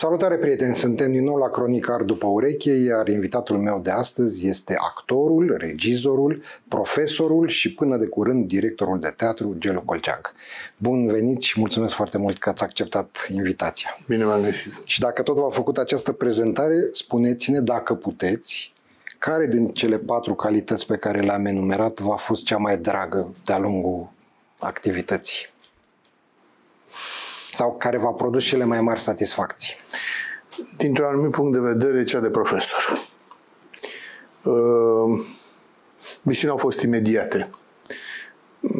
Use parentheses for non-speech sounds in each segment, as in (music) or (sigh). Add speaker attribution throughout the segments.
Speaker 1: Salutare prieteni, suntem din nou la Cronica Art după ureche, iar invitatul meu de astăzi este actorul, regizorul, profesorul și până de curând directorul de teatru Gelu Colceag. Bun venit și mulțumesc foarte mult că ați acceptat invitația.
Speaker 2: Bine v-am găsit.
Speaker 1: Și dacă tot v-a făcut această prezentare, spuneți-ne dacă puteți, care din cele patru calități pe care le-am enumerat v-a fost cea mai dragă de-a lungul activității? Sau care v-a produs cele mai mari satisfacții?
Speaker 2: Dintr-un anumit punct de vedere, cea de profesor. Uh, deși nu au fost imediate. Uh,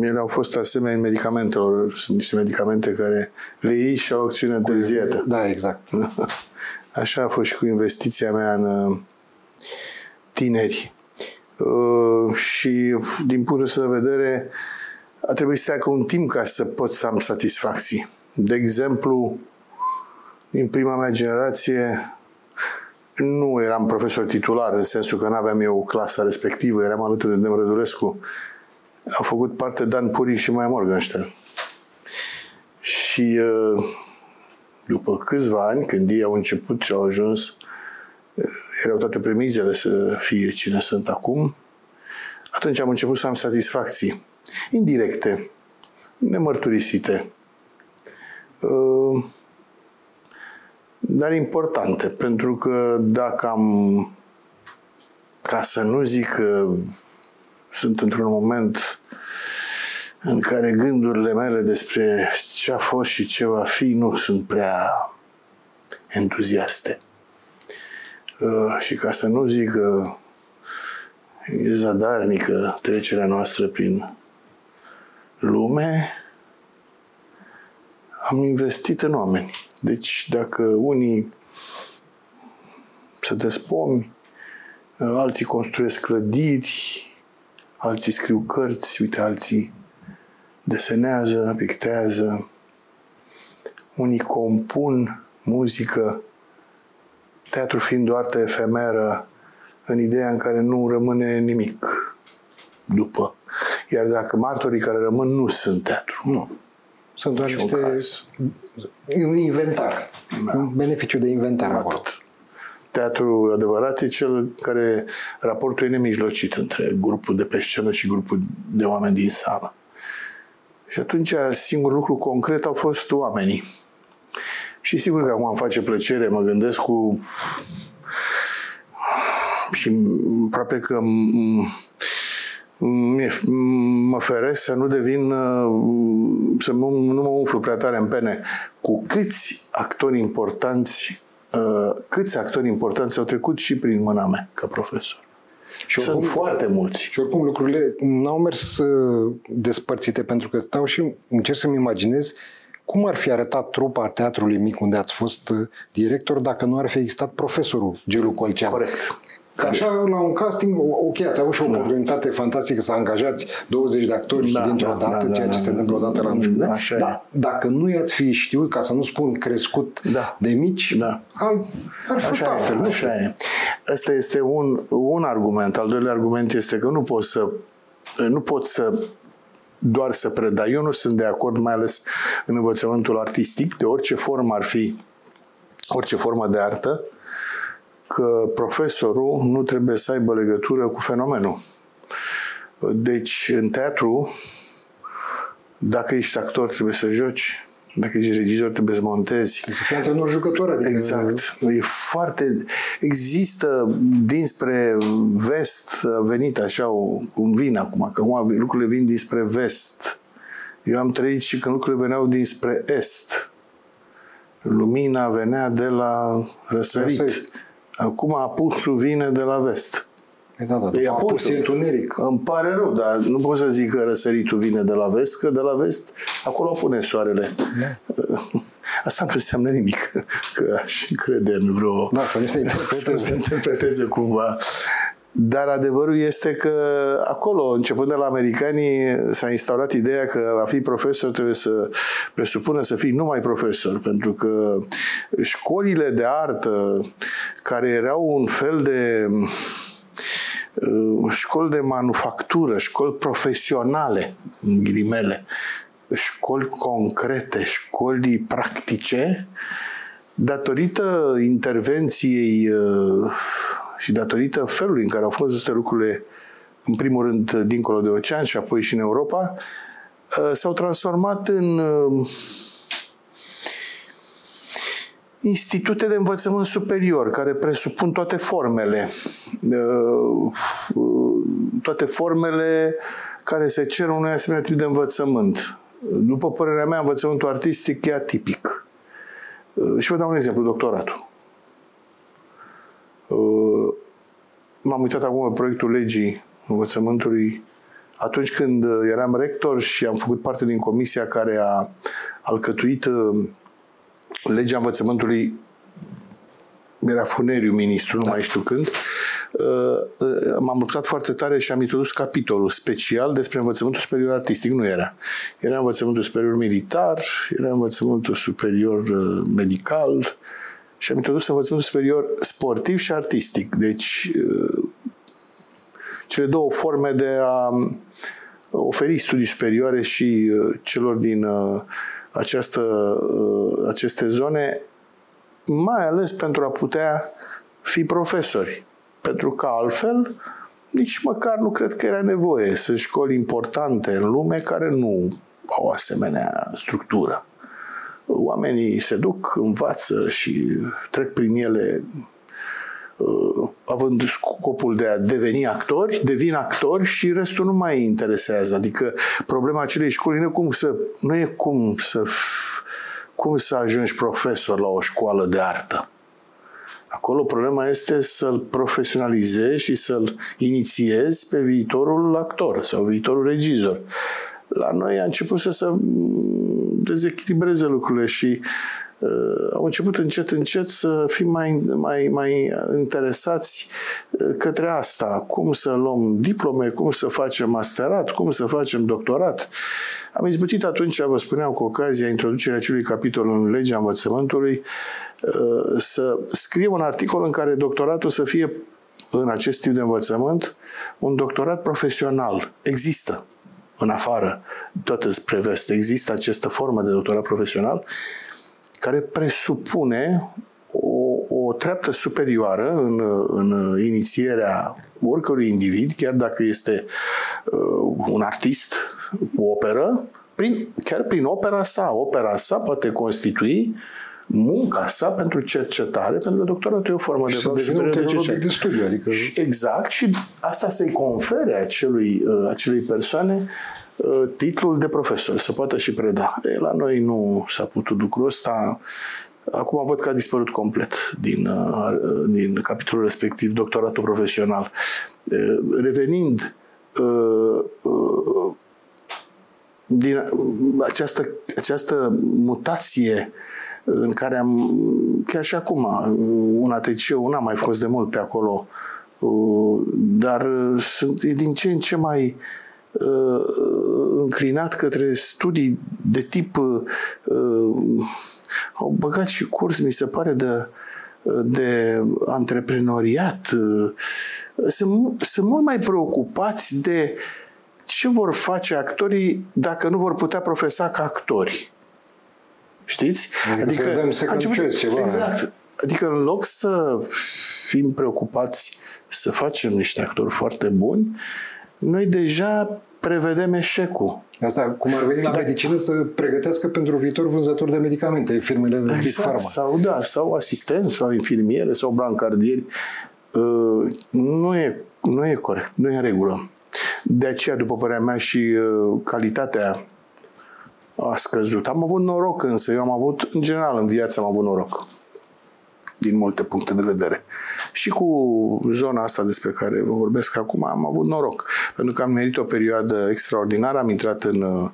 Speaker 2: ele au fost asemenea medicamentelor. Sunt niște medicamente care le iei și au acțiune întârziată.
Speaker 1: Da, exact. (laughs)
Speaker 2: Așa a fost și cu investiția mea în uh, tineri. Uh, și din punctul de vedere, a trebuit să treacă un timp ca să pot să am satisfacții. De exemplu, în prima mea generație nu eram profesor titular, în sensul că nu aveam eu clasa respectivă, eram alături de Demrădurescu. Au făcut parte Dan Puric și mai Morgenstern. Și uh, după câțiva ani, când ei au început și au ajuns, uh, erau toate premizele să fie cine sunt acum, atunci am început să am satisfacții indirecte, nemărturisite, uh, dar importante, pentru că dacă am, ca să nu zic că sunt într-un moment în care gândurile mele despre ce a fost și ce va fi nu sunt prea entuziaste. Uh, și ca să nu zic că e zadarnică trecerea noastră prin lume, am investit în oameni. Deci dacă unii se despomi, alții construiesc clădiri, alții scriu cărți, uite, alții desenează, pictează, unii compun muzică, teatru fiind o artă efemeră, în ideea în care nu rămâne nimic după. Iar dacă martorii care rămân nu sunt teatru.
Speaker 1: Nu. Sunt doar niște un inventar. Da. Un beneficiu de inventar Atât. acolo.
Speaker 2: Teatru adevărat e cel care raportul e nemijlocit între grupul de pe scenă și grupul de oameni din sală. Și atunci singurul lucru concret au fost oamenii. Și sigur că acum îmi face plăcere, mă gândesc cu... și aproape că mă feresc să nu devin, uh, să nu, nu mă umflu prea tare în pene. Cu câți actori importanți, uh, câți actori importanți au trecut și prin mâna mea ca profesor. Și oricum, Sunt foarte mulți.
Speaker 1: Și oricum lucrurile n-au mers uh, despărțite pentru că stau și încerc să-mi imaginez cum ar fi arătat trupa teatrului mic unde ați fost director dacă nu ar fi existat profesorul Gelu Colcean.
Speaker 2: Corect.
Speaker 1: Care? Așa, la un casting, ok, ați avut și o da. oportunitate fantastică să angajați 20 de actori da, dintr-o da, dată, da, ceea da, ce da, se întâmplă o dată la nu știu Așa da, Dacă nu i-ați fi știut, ca să nu spun crescut da. de mici, da. ar, ar fi așa altfel. E,
Speaker 2: așa e. Ăsta este un, un argument. Al doilea argument este că nu pot să nu pot să doar să predai. Eu nu sunt de acord, mai ales în învățământul artistic, de orice formă ar fi, orice formă de artă, că profesorul nu trebuie să aibă legătură cu fenomenul. Deci, în teatru, dacă ești actor, trebuie să joci. Dacă ești regizor, trebuie să montezi.
Speaker 1: Să fii antrenor jucător. Adică...
Speaker 2: Exact. E foarte... Există dinspre vest, a venit așa, cum vin acum, că acum lucrurile vin dinspre vest. Eu am trăit și când lucrurile veneau dinspre est. Lumina venea de la răsărit. răsărit. Acum apusul vine de la vest.
Speaker 1: E da, da, e apus întuneric.
Speaker 2: Îmi pare rău, dar nu pot să zic că răsăritul vine de la vest, că de la vest acolo pune soarele. Da. Asta nu înseamnă nimic, că aș crede în vreo...
Speaker 1: Da, să nu (laughs) se interpreteze.
Speaker 2: Să se interpreteze cumva. Dar adevărul este că acolo, începând de la americanii, s-a instaurat ideea că a fi profesor trebuie să presupună să fii numai profesor, pentru că școlile de artă, care erau un fel de uh, școli de manufactură, școli profesionale, în ghilimele, școli concrete, școli practice, datorită intervenției și datorită felului în care au fost aceste lucrurile, în primul rând dincolo de ocean și apoi și în Europa, s-au transformat în institute de învățământ superior, care presupun toate formele, toate formele care se cer unui asemenea tip de învățământ. După părerea mea, învățământul artistic e atipic. Și vă dau un exemplu, doctoratul. M-am uitat acum pe proiectul legii învățământului atunci când eram rector și am făcut parte din comisia care a alcătuit legea învățământului era Funeriu ministru, nu da. mai știu când, uh, uh, m-am luptat foarte tare și am introdus capitolul special despre învățământul superior artistic. Nu era. Era învățământul superior militar, era învățământul superior uh, medical și am introdus învățământul superior sportiv și artistic. Deci, cele două forme de a oferi studii superioare și celor din această, aceste zone mai ales pentru a putea fi profesori. Pentru că altfel, nici măcar nu cred că era nevoie. Sunt școli importante în lume care nu au asemenea structură. Oamenii se duc, învață și trec prin ele uh, având scopul de a deveni actori, devin actori și restul nu mai interesează. Adică problema acelei școli nu e cum să, nu e cum să cum să ajungi profesor la o școală de artă. Acolo problema este să-l profesionalizezi și să-l inițiezi pe viitorul actor sau viitorul regizor. La noi a început să se dezechilibreze lucrurile și uh, au început încet, încet să fim mai, mai, mai interesați uh, către asta. Cum să luăm diplome, cum să facem masterat, cum să facem doctorat. Am izbutit atunci, vă spuneam, cu ocazia introducerea acelui capitol în legea învățământului, uh, să scriu un articol în care doctoratul să fie în acest tip de învățământ un doctorat profesional. Există în afară, tot spre vest, există această formă de doctorat profesional care presupune o, o treaptă superioară în, în inițierea oricărui individ, chiar dacă este uh, un artist cu operă, prin, chiar prin opera sa. Opera sa poate constitui munca sa pentru cercetare, pentru că doctoratul e o formă
Speaker 1: și
Speaker 2: de,
Speaker 1: de, de, de studiu. Adică...
Speaker 2: Exact, și asta să-i confere acelui, uh, acelei persoane uh, titlul de profesor, să poată și preda. E, la noi nu s-a putut lucrul ăsta. Acum văd că a dispărut complet din, uh, din capitolul respectiv, doctoratul profesional. Revenind, din această, această mutație în care am, chiar și acum, un ATC, un am mai fost de mult pe acolo, dar sunt din ce în ce mai uh, înclinat către studii de tip uh, au băgat și curs, mi se pare, de, de antreprenoriat. Sunt, sunt mult mai preocupați de uh, ce vor face actorii dacă nu vor putea profesa ca actori? Știți?
Speaker 1: Adică, adică să dăm început, ceva.
Speaker 2: Exact. Adică în loc să fim preocupați să facem niște actori foarte buni, noi deja prevedem eșecul.
Speaker 1: Asta, cum ar veni la da. medicină să pregătească pentru viitor vânzători de medicamente, firmele de exact. Pharma.
Speaker 2: Sau, da, sau asistenți, sau infirmiere, sau brancardieri. Uh, nu e, nu e corect, nu e în regulă. De aceea, după părerea mea, și uh, calitatea a scăzut. Am avut noroc însă, eu am avut, în general, în viață am avut noroc. Din multe puncte de vedere. Și cu zona asta despre care vă vorbesc acum, am avut noroc. Pentru că am merit o perioadă extraordinară, am intrat în uh,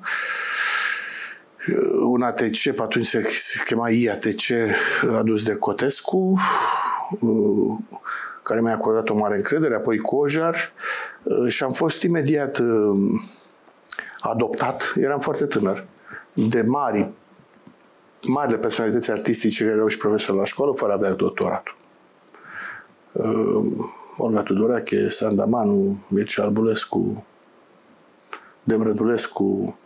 Speaker 2: un ATC, pe atunci se chema IATC, adus de Cotescu, uh, care mi-a acordat o mare încredere, apoi Cojar uh, și am fost imediat uh, adoptat, eram foarte tânăr, de mari, marile personalități artistice care erau și profesori la școală, fără a avea doctoratul. Uh, Olga Tudorache, Sandamanu, Mircea Albulescu, Demrădulescu,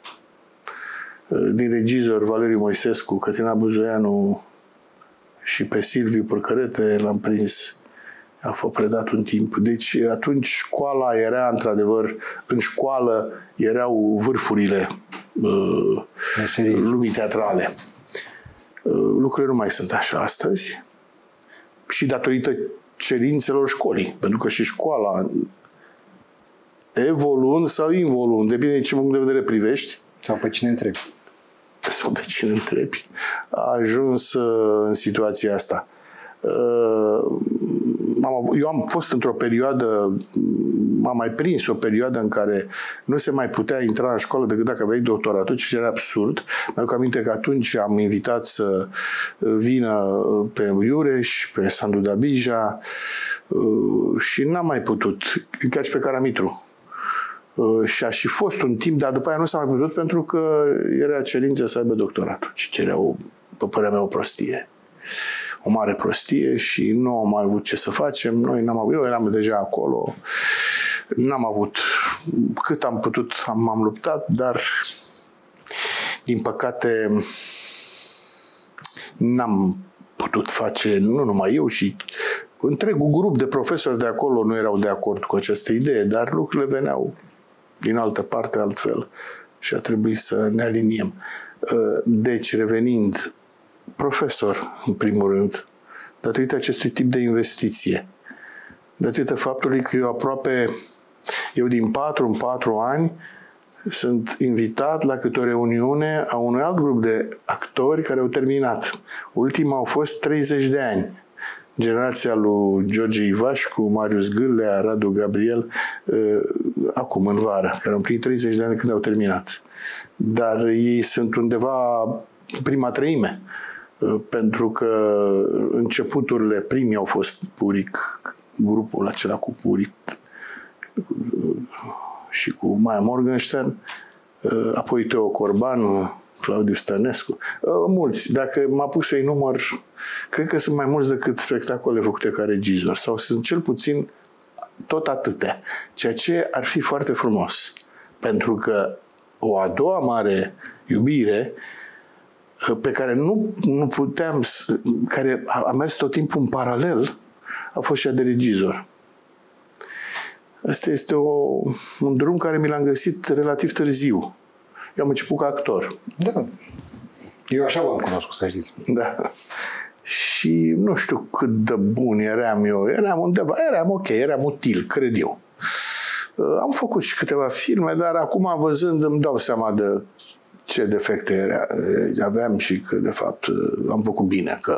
Speaker 2: din regizor Valeriu Moisescu, Cătina Buzoianu și pe Silviu Părcărete l-am prins a fost predat un timp. Deci atunci școala era într-adevăr, în școală erau vârfurile uh, lumii teatrale. Uh, lucrurile nu mai sunt așa astăzi și datorită cerințelor școlii, pentru că și școala evoluând sau involuând, depinde de ce punct de vedere privești.
Speaker 1: Sau pe cine întrebi.
Speaker 2: Sau pe cine întrebi. A ajuns uh, în situația asta. Uh, eu am fost într-o perioadă, m-am mai prins o perioadă în care nu se mai putea intra în școală decât dacă aveai doctoratul, ce era absurd. Mă aduc aminte că atunci am invitat să vină pe Iureș, pe Sandu Dabija uh, și n-am mai putut, chiar și pe Caramitru. Uh, și a și fost un timp, dar după aia nu s-a mai putut pentru că era cerință să aibă doctoratul, ce cerea, o, pe părerea mea, o prostie o mare prostie și nu am mai avut ce să facem. Noi n-am avut, eu eram deja acolo, n-am avut cât am putut, am, m-am luptat, dar din păcate n-am putut face, nu numai eu, și întregul grup de profesori de acolo nu erau de acord cu această idee, dar lucrurile veneau din altă parte altfel și a trebuit să ne aliniem. Deci, revenind profesor, în primul rând, datorită acestui tip de investiție. Datorită faptului că eu aproape, eu din patru în patru ani, sunt invitat la câte o reuniune a unui alt grup de actori care au terminat. Ultima au fost 30 de ani. Generația lui George Ivașcu, Marius Gâlea, Radu Gabriel, uh, acum în vară, care au împlinit 30 de ani când au terminat. Dar ei sunt undeva prima treime pentru că începuturile primii au fost Puric, grupul acela cu Puric și cu Maia Morgenstern, apoi Teo Corban, Claudiu Stănescu, mulți. Dacă m-a pus să-i număr, cred că sunt mai mulți decât spectacole făcute ca regizor sau sunt cel puțin tot atâtea, ceea ce ar fi foarte frumos. Pentru că o a doua mare iubire pe care nu, nu puteam, care a mers tot timpul în paralel, a fost și a de regizor. Asta este o, un drum care mi l-am găsit relativ târziu. Eu am început ca actor.
Speaker 1: Da. Eu așa v-am cunoscut, să știți.
Speaker 2: Da. Și nu știu cât de bun eram eu. Eram undeva, eram ok, eram util, cred eu. Am făcut și câteva filme, dar acum văzând îmi dau seama de ce defecte aveam și că, de fapt, am făcut bine, că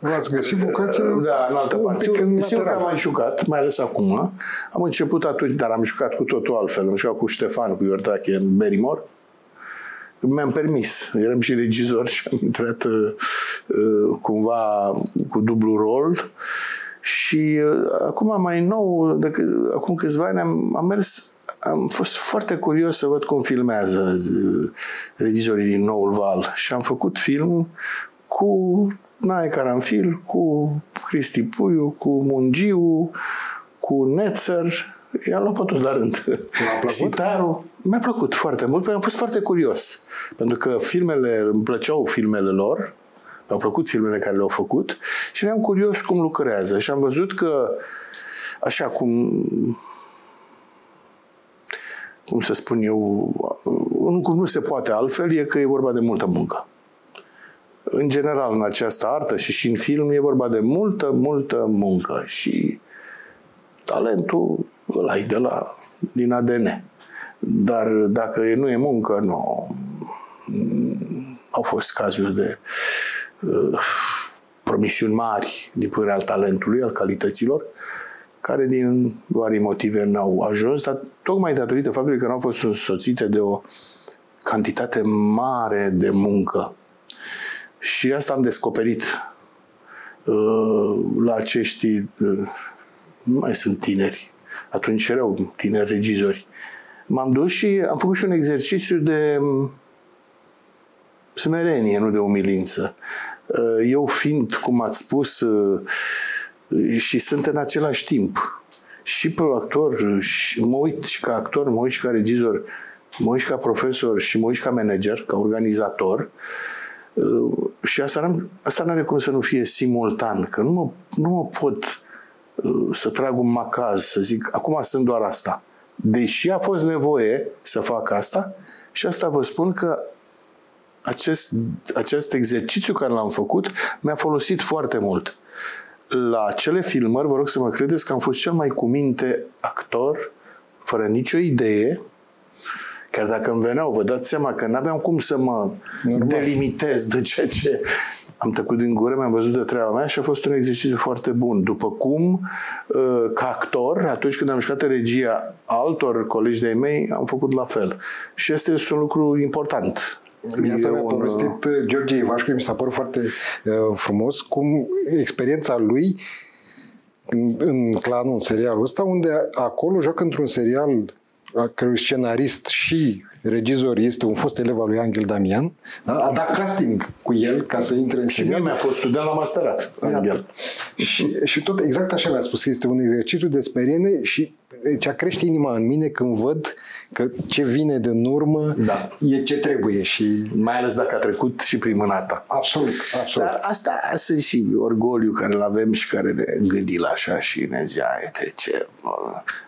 Speaker 1: V-ați găsit vocație?
Speaker 2: Da, în altă parte. Sigur că am mai jucat, mai ales acum. Am început atunci, dar am jucat cu totul altfel. Am jucat cu Ștefan, cu Iordache în Berimor. Mi-am permis. Eram și regizor și am intrat uh, cumva cu dublu rol. Și uh, acum mai nou, decât, acum câțiva ani, am, am mers am fost foarte curios să văd cum filmează uh, regizorii din Noul Val și am făcut film cu Nae Caranfil, cu Cristi Puiu, cu Mungiu, cu Netzer, i-am luat pe toți la rând.
Speaker 1: Sitarul. (laughs)
Speaker 2: Mi-a plăcut foarte mult, pentru că am fost foarte curios. Pentru că filmele, îmi plăceau filmele lor, mi-au plăcut filmele care le-au făcut și eram curios cum lucrează. Și am văzut că, așa cum cum să spun eu, cum nu se poate altfel, e că e vorba de multă muncă. În general, în această artă și și în film, e vorba de multă, multă muncă și talentul îl ai de la, din ADN. Dar dacă nu e muncă, nu. Au fost cazuri de uh, promisiuni mari din punct al talentului, al calităților, care din vari motive n-au ajuns, dar tocmai datorită faptului că nu au fost însoțite de o cantitate mare de muncă. Și asta am descoperit uh, la acești, uh, nu mai sunt tineri, atunci erau tineri regizori. M-am dus și am făcut și un exercițiu de um, smerenie, nu de umilință. Uh, eu fiind, cum ați spus, uh, și sunt în același timp și pe actor, și mă uit și ca actor, mă uit și ca regizor, mă uit și ca profesor și mă uit și ca manager, ca organizator, Uh, și asta, n asta nu are cum să nu fie simultan, că nu mă, nu mă pot uh, să trag un macaz, să zic, acum sunt doar asta. Deși a fost nevoie să fac asta, și asta vă spun că acest, acest exercițiu care l-am făcut mi-a folosit foarte mult. La acele filmări, vă rog să mă credeți că am fost cel mai cuminte actor, fără nicio idee, Chiar dacă îmi veneau, vă dați seama că n-aveam cum să mă Normal. delimitez de ceea ce am tăcut din gură, mi-am văzut de treaba mea și a fost un exercițiu foarte bun. După cum, uh, ca actor, atunci când am jucat regia altor colegi de-ai mei, am făcut la fel. Și este un lucru important.
Speaker 1: Mi-a un... povestit uh, George Ivașcu, mi s-a părut foarte uh, frumos cum experiența lui în, în clanul, în serialul ăsta, unde acolo joacă într-un serial a cărui scenarist și regizor este un fost elev al lui Angel Damian, da? a dat casting cu el ca să intre în
Speaker 2: Și mie mi-a fost student la masterat, Angel.
Speaker 1: Și, și tot exact așa mi-a spus, este un exercițiu de speriene și ce crește inima în mine când văd că ce vine din urmă da. e ce trebuie. și
Speaker 2: Mai ales dacă a trecut și prin mâna ta.
Speaker 1: Absolut, absolut.
Speaker 2: Dar asta, asta e și orgoliu care îl avem și care ne gândi la așa și ne zicea, de ce...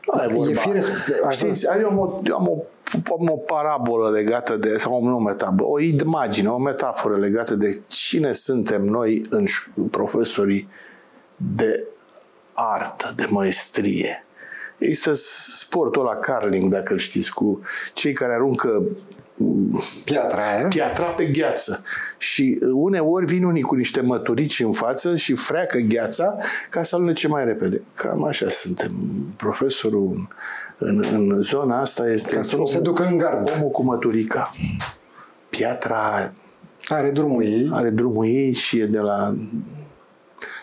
Speaker 2: Nu e vorba. E firesc, Știți, eu am o, am o am o parabolă legată de, sau nu o metaforă, o imagine, o metaforă legată de cine suntem noi în profesorii de artă, de maestrie. Există sportul la curling, dacă îl știți, cu cei care aruncă
Speaker 1: piatra, aia.
Speaker 2: piatra pe gheață. Și uneori vin unii cu niște măturici în față și freacă gheața ca să alunece mai repede. Cam așa suntem. Profesorul în, în zona asta este
Speaker 1: ca să nu se ducă în gard.
Speaker 2: Omul cu măturica. Piatra
Speaker 1: are drumul ei.
Speaker 2: Are drumul ei și e de la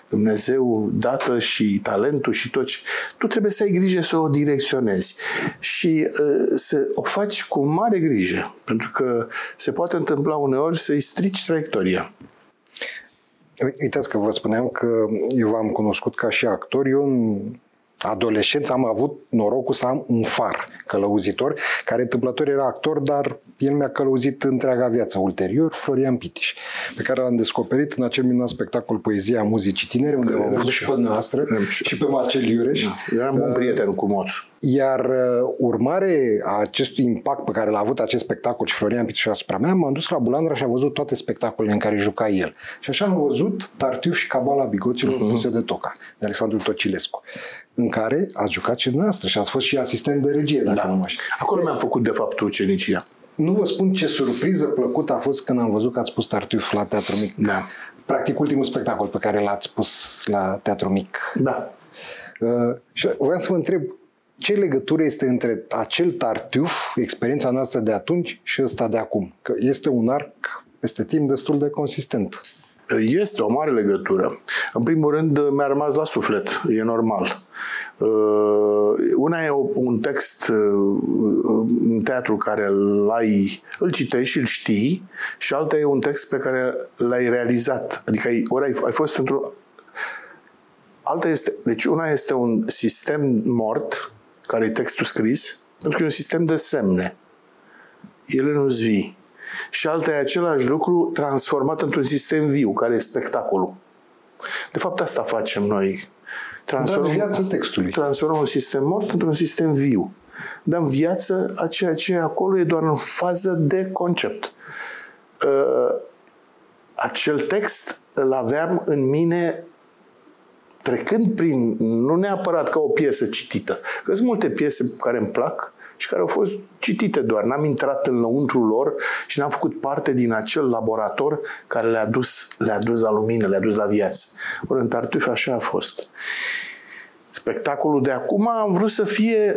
Speaker 2: Dumnezeu dată și talentul și tot ce... Tu trebuie să ai grijă să o direcționezi și uh, să o faci cu mare grijă, pentru că se poate întâmpla uneori să-i strici traiectoria.
Speaker 1: Uitați că vă spuneam că eu v-am cunoscut ca și actor. Eu adolescență am avut norocul să am un far călăuzitor, care întâmplător era actor, dar el mi-a călăuzit întreaga viață. Ulterior, Florian Pitiș, pe care l-am descoperit în acel minunat spectacol Poezia Muzicii Tinere, unde am văzut și pe noastră și pe Marcel Iureș.
Speaker 2: Da. Eram un uh, prieten cu Moțu.
Speaker 1: Iar uh, urmare a acestui impact pe care l-a avut acest spectacol și Florian Pitiș asupra mea, m-am dus la Bulandra și am văzut toate spectacolele în care juca el. Și așa am văzut Tartiuș și Cabala Bigoților uh-huh. puse de Toca, de Alexandru Tocilescu în care ați jucat și dumneavoastră și ați fost și asistent de regie, dacă da. nu mă
Speaker 2: Acolo mi-am făcut, de fapt, ucenicia.
Speaker 1: Nu vă spun ce surpriză plăcută a fost când am văzut că ați pus Tartuf la Teatru Mic.
Speaker 2: Da.
Speaker 1: Practic ultimul spectacol pe care l-ați pus la Teatru Mic.
Speaker 2: Da.
Speaker 1: Uh, și vreau să vă întreb, ce legătură este între acel tartuf, experiența noastră de atunci și ăsta de acum? Că este un arc peste timp destul de consistent.
Speaker 2: Este o mare legătură. În primul rând, mi-a rămas la suflet, e normal. Uh, una e un text în uh, teatru care îl ai, îl citești și îl știi și alta e un text pe care l-ai realizat. Adică ai, ori ai, ai fost într-o... Alta este... Deci una este un sistem mort, care e textul scris, pentru că e un sistem de semne. Ele nu vii. Și alta e același lucru transformat într-un sistem viu, care e spectacolul. De fapt, asta facem noi
Speaker 1: Transformăm, viață textului.
Speaker 2: Transformăm un sistem mort într-un sistem viu. Dăm viață a ceea ce acolo e doar în fază de concept. Uh, acel text îl aveam în mine trecând prin, nu neapărat ca o piesă citită, că sunt multe piese care îmi plac și care au fost citite doar. N-am intrat înăuntru lor și n-am făcut parte din acel laborator care le-a dus, le-a dus la lumină, le-a dus la viață. Ori în Tartuf așa a fost. Spectacolul de acum am vrut să fie,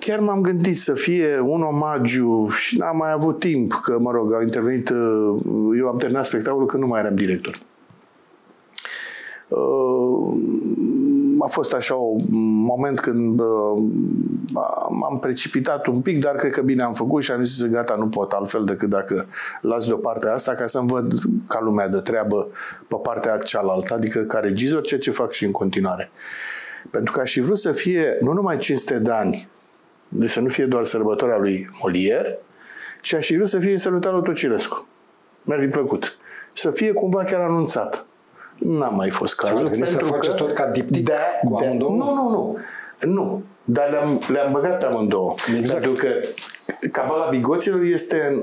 Speaker 2: chiar m-am gândit să fie un omagiu și n-am mai avut timp, că, mă rog, au intervenit, eu am terminat spectacolul când nu mai eram director. Uh, a fost așa un moment când uh, m-am precipitat un pic, dar cred că bine am făcut și am zis gata, nu pot altfel decât dacă las deoparte asta ca să-mi văd ca lumea de treabă pe partea cealaltă, adică ca regizor ceea ce fac și în continuare. Pentru că aș fi vrut să fie nu numai 500 de ani, deci să nu fie doar sărbătoarea lui Molière, ci aș fi vrut să fie sărbătoarea lui Tocilescu. Mi-ar fi plăcut să fie cumva chiar anunțat. N-a mai fost cazul.
Speaker 1: Pentru să face tot ca diptic
Speaker 2: de,
Speaker 1: cu
Speaker 2: de,
Speaker 1: amândouă?
Speaker 2: Nu, nu, nu. Nu. Dar le-am, le-am băgat pe amândouă.
Speaker 1: Exact.
Speaker 2: Pentru că Cabala Bigoților este în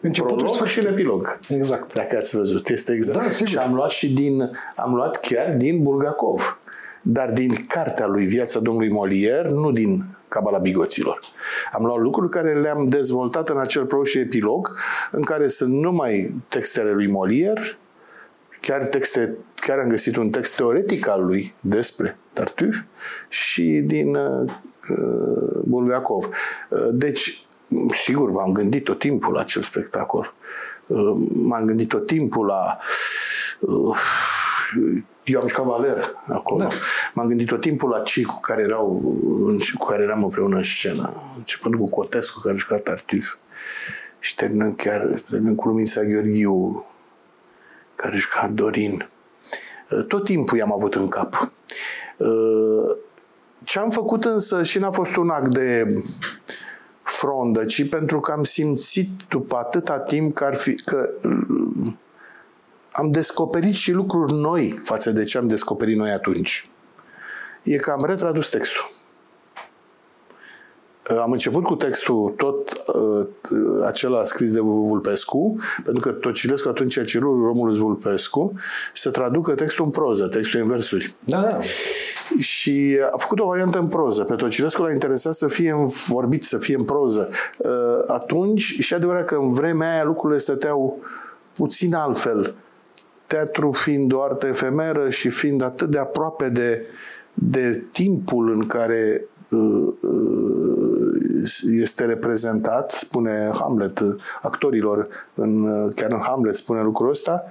Speaker 1: Începutul
Speaker 2: prolog
Speaker 1: sfârșit.
Speaker 2: și în epilog.
Speaker 1: Exact.
Speaker 2: Dacă ați văzut, este exact.
Speaker 1: Da, sigur.
Speaker 2: și am luat și din, am luat chiar din Bulgakov. Dar din cartea lui Viața Domnului Molière, nu din Cabala Bigoților. Am luat lucruri care le-am dezvoltat în acel prolog și epilog, în care sunt numai textele lui Molière, chiar texte, chiar am găsit un text teoretic al lui despre Tartuffe și din uh, uh, Bulgakov. Uh, deci, sigur, m-am gândit tot timpul la acel spectacol. Uh, m-am gândit tot timpul la uh, eu am jucat Valer acolo. Da. M-am gândit tot timpul la cei cu care, erau, cu care eram împreună în scenă. Începând cu Cotescu, care a jucat Tartuffe. Și terminând chiar terminând cu Lumința Gheorghiu, care juca Dorin. Tot timpul i-am avut în cap. Ce am făcut însă și n-a fost un act de frondă, ci pentru că am simțit după atâta timp că, ar fi, că am descoperit și lucruri noi față de ce am descoperit noi atunci. E că am retradus textul. Am început cu textul tot uh, acela scris de Vulpescu, pentru că Tocilescu atunci a cerut Romulus Vulpescu să traducă textul în proză, textul în versuri.
Speaker 1: Da, da.
Speaker 2: Și a făcut o variantă în proză. Pe Tocilescu l-a interesat să fie în vorbit, să fie în proză. Uh, atunci, și adevărat că în vremea aia lucrurile stăteau puțin altfel. Teatru fiind o artă efemeră și fiind atât de aproape de, de timpul în care este reprezentat, spune Hamlet actorilor, în, chiar în Hamlet spune lucrul ăsta,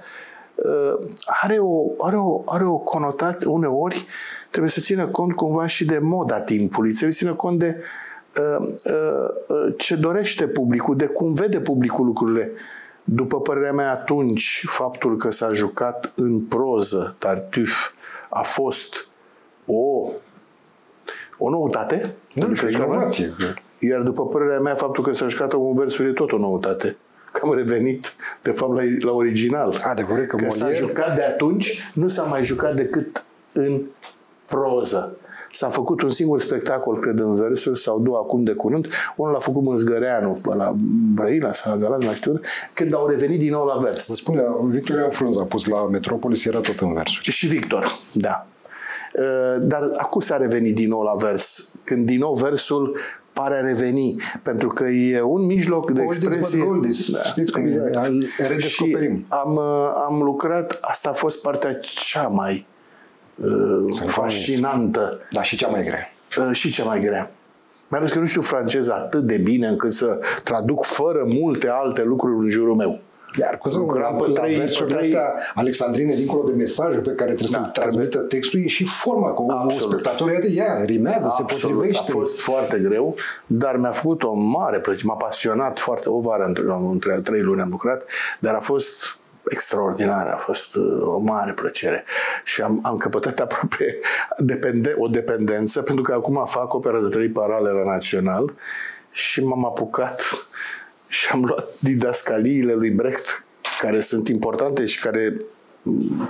Speaker 2: are o, are o, are o conotație, uneori trebuie să țină cont cumva și de moda timpului, trebuie să țină cont de ce dorește publicul, de cum vede publicul lucrurile. După părerea mea atunci, faptul că s-a jucat în proză Tartuffe a fost o o noutate.
Speaker 1: Nu, că inovație.
Speaker 2: Iar după părerea mea, faptul că s-a jucat în versuri e tot o noutate. Că am revenit, de fapt, la, la original.
Speaker 1: Adevărul că,
Speaker 2: că
Speaker 1: Molière...
Speaker 2: s-a jucat de atunci, nu s-a mai jucat decât în proză. S-a făcut un singur spectacol, cred, în versuri, sau două acum de curând. Unul l-a făcut Mânzgăreanu, la Brăila sau la Galați, mai știu, când au revenit din nou la vers.
Speaker 1: Vă spune, Victoria Frunza a pus la Metropolis, era tot în versuri.
Speaker 2: Și Victor, da. Dar acum s-a revenit din nou la vers, când din nou versul pare a reveni, pentru că e un mijloc de
Speaker 1: oldies
Speaker 2: expresie.
Speaker 1: but goldies. Da, Știți cum exact. e, îl redescoperim.
Speaker 2: Și am, am lucrat, asta a fost partea cea mai uh, fascinantă.
Speaker 1: Da, și cea mai grea.
Speaker 2: Uh, și cea mai grea. Mai ales că nu știu franceză atât de bine încât să traduc fără multe alte lucruri în jurul meu.
Speaker 1: Iar cu lucram pe trei, versurile trei... astea alexandrine, dincolo de mesajul pe care trebuie da, să-l transmită textul, e și forma, că spectatorul, iată, ea rimează,
Speaker 2: Absolut.
Speaker 1: se potrivește.
Speaker 2: A fost foarte greu, dar mi-a făcut o mare plăcere, m-a pasionat foarte, o vară, între, între trei luni am lucrat, dar a fost extraordinar, a fost uh, o mare plăcere și am, am căpătat aproape depende, o dependență, pentru că acum fac opera de trei parale la Național și m-am apucat și am luat didascaliile lui Brecht, care sunt importante și care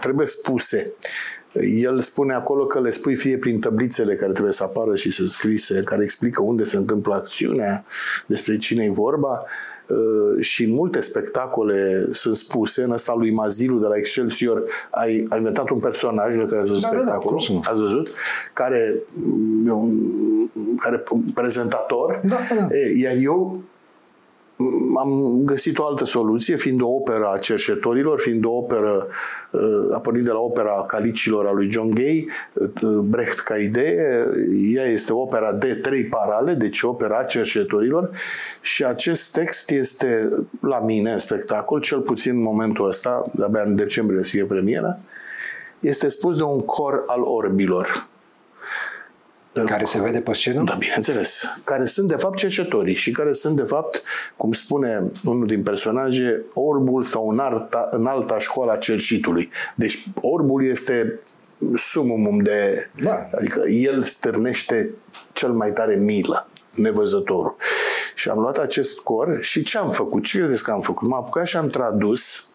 Speaker 2: trebuie spuse. El spune acolo că le spui fie prin tablițele care trebuie să apară și să scrise, care explică unde se întâmplă acțiunea, despre cine e vorba, și în multe spectacole sunt spuse, în ăsta lui Mazilu de la Excelsior ai, ai inventat un personaj, care ați văzut
Speaker 1: da,
Speaker 2: spectacolul,
Speaker 1: da, da,
Speaker 2: ați văzut, care e un care, un prezentator,
Speaker 1: da, da.
Speaker 2: E, iar eu am găsit o altă soluție, fiind o operă a cerșetorilor, fiind o operă, a pornit de la opera Calicilor a lui John Gay, Brecht ca idee, ea este opera de trei parale, deci opera a cerșetorilor. Și acest text este la mine în spectacol, cel puțin în momentul ăsta, de-abia în decembrie să fie premiera, este spus de un cor al orbilor.
Speaker 1: Care se vede pe scenă?
Speaker 2: Da, bineînțeles. Care sunt, de fapt, cercetorii și care sunt, de fapt, cum spune unul din personaje, orbul sau în, alta, în alta școală a cercitului. Deci, orbul este sumumum de...
Speaker 1: Da.
Speaker 2: Adică el stârnește cel mai tare milă, nevăzătorul. Și am luat acest cor și ce am făcut? Ce credeți că am făcut? M-am apucat și am tradus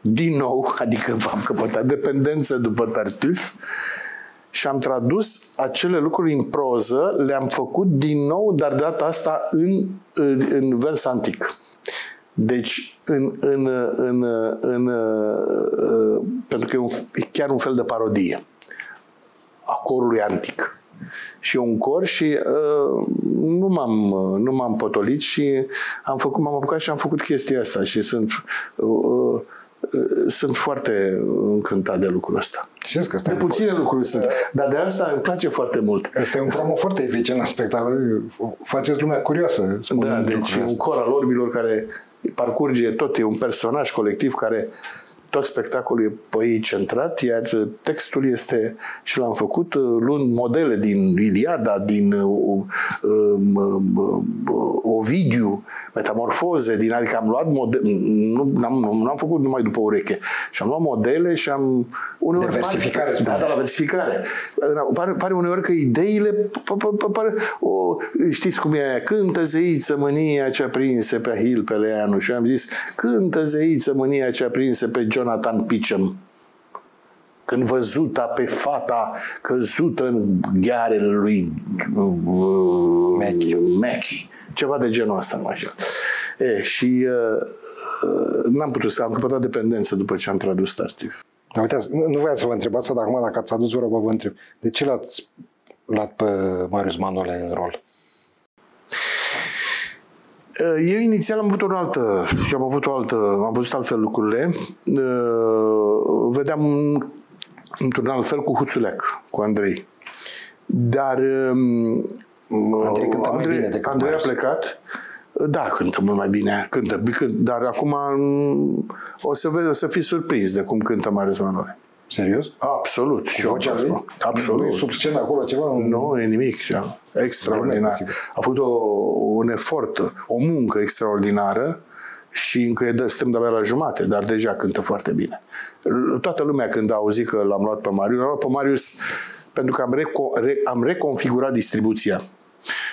Speaker 2: din nou, (laughs) adică am căpătat dependență după Tartuf și am tradus acele lucruri în proză, le-am făcut din nou, dar de data asta în, în, în vers antic. Deci, în, în, în, în, în, pentru că e, un, e chiar un fel de parodie a corului antic. Și un cor și uh, nu, m-am, nu m-am potolit și am făcut, m-am apucat și am făcut chestia asta și sunt uh, uh, sunt foarte încântat de lucrul ăsta.
Speaker 1: Știți că
Speaker 2: de puține un... lucruri sunt, dar de asta îmi place foarte mult.
Speaker 1: Este un promo foarte eficient la spectacol. Faceți lumea curioasă.
Speaker 2: Da, deci un cor al orbilor care parcurge tot, e un personaj colectiv care tot spectacolul e pe ei centrat, iar textul este, și l-am făcut, luând modele din Iliada, din uh, uh, uh, Ovidiu, metamorfoze, din, adică am luat modele, nu, n-am, nu am făcut numai după ureche, și am luat modele și am...
Speaker 1: Uneori de versificare,
Speaker 2: pare, Da, da, la versificare. Pare, pare uneori că ideile, pare, o, știți cum e aia, cântă zeiță mânia cea prinse pe Hill pe Leanu și am zis, cântă zeiță mânia cea prinse pe Jonathan Pitcham când văzuta pe fata căzută în ghearele lui uh, Mackie. Ceva de genul ăsta, nu așa. E, și uh, uh, n-am putut să am căpătat dependență după ce am tradus Tartif.
Speaker 1: Da, uitați, nu, nu voiam să vă întreb asta, dar acum dacă ați adus vorba, vă întreb. De ce l-ați luat pe Marius Manole în rol?
Speaker 2: Uh, eu inițial am avut o altă, eu am avut o altă, am văzut altfel lucrurile. Uh, vedeam într-un alt fel cu Huțuleac, cu Andrei. Dar um,
Speaker 1: Andrei cântă Andrei, mai bine decât
Speaker 2: Andrei a plecat. Da, cântă mult mai bine, cântă, dar acum o să vezi, o să fii surprins de cum cântă Marius Manole.
Speaker 1: Serios?
Speaker 2: Absolut.
Speaker 1: Și vocea lui?
Speaker 2: Absolut.
Speaker 1: Nu sub scenă acolo ceva?
Speaker 2: Nu, e nimic. Extraordinar. A făcut o, un efort, o muncă extraordinară și încă e stăm de la jumate, dar deja cântă foarte bine. Toată lumea când a auzit că l-am luat pe Marius, l-am luat pe Marius pentru că am, reco- re- am reconfigurat distribuția.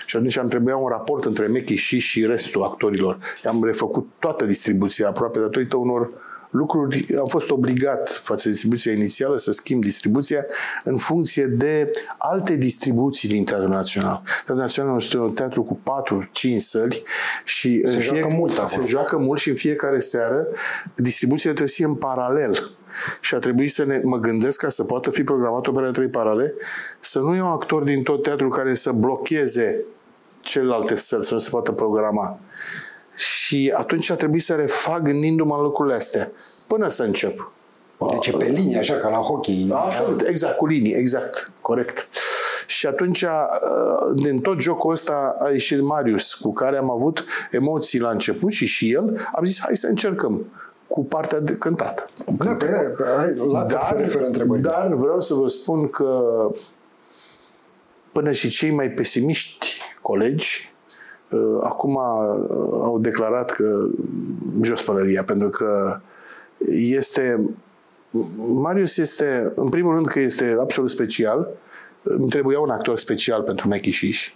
Speaker 2: Și atunci am trebuia un raport între Mechi și și restul actorilor. Am refăcut toată distribuția aproape datorită unor lucruri. Am fost obligat față de distribuția inițială să schimb distribuția în funcție de alte distribuții din Teatrul Național. Teatrul Național este un teatru cu 4-5 săli și
Speaker 1: se, joacă mult
Speaker 2: se joacă mult și în fiecare seară distribuția trebuie să fie în paralel și a trebuit să ne, mă gândesc ca să poată fi programat opera trei parale, să nu iau actor din tot teatrul care să blocheze celelalte săli, să nu se poată programa. Și atunci a trebuit să refac gândindu-mă în lucrurile astea, până să încep.
Speaker 1: Deci e pe linie, așa, ca la hockey.
Speaker 2: Da, absolut, exact, cu linii, exact, corect. Și atunci, uh, din tot jocul ăsta a ieșit Marius, cu care am avut emoții la început și și el, am zis, hai să încercăm cu partea de cântat.
Speaker 1: Da, dar,
Speaker 2: dar vreau să vă spun că până și cei mai pesimiști colegi uh, acum uh, au declarat că jos pălăria, pentru că este Marius este, în primul rând că este absolut special, îmi trebuia un actor special pentru Mechișiș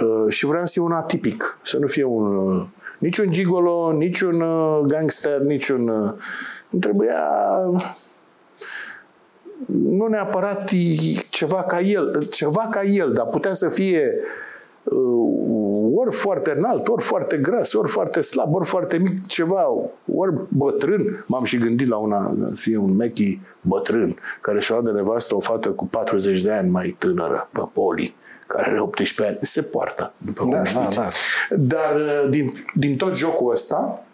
Speaker 2: uh, și vreau să fie un atipic, să nu fie un Niciun gigolo, niciun uh, gangster, niciun... Uh, nu trebuia nu neapărat ceva ca el, ceva ca el, dar putea să fie uh, ori foarte înalt, ori foarte gras, ori foarte slab, ori foarte mic, ceva, ori bătrân. M-am și gândit la una, fie un mechi bătrân, care și-a de nevastă o fată cu 40 de ani mai tânără, pe Poli care are 18 ani, se poartă, după cum da, știți. Da, da. Dar uh, din, din tot jocul ăsta,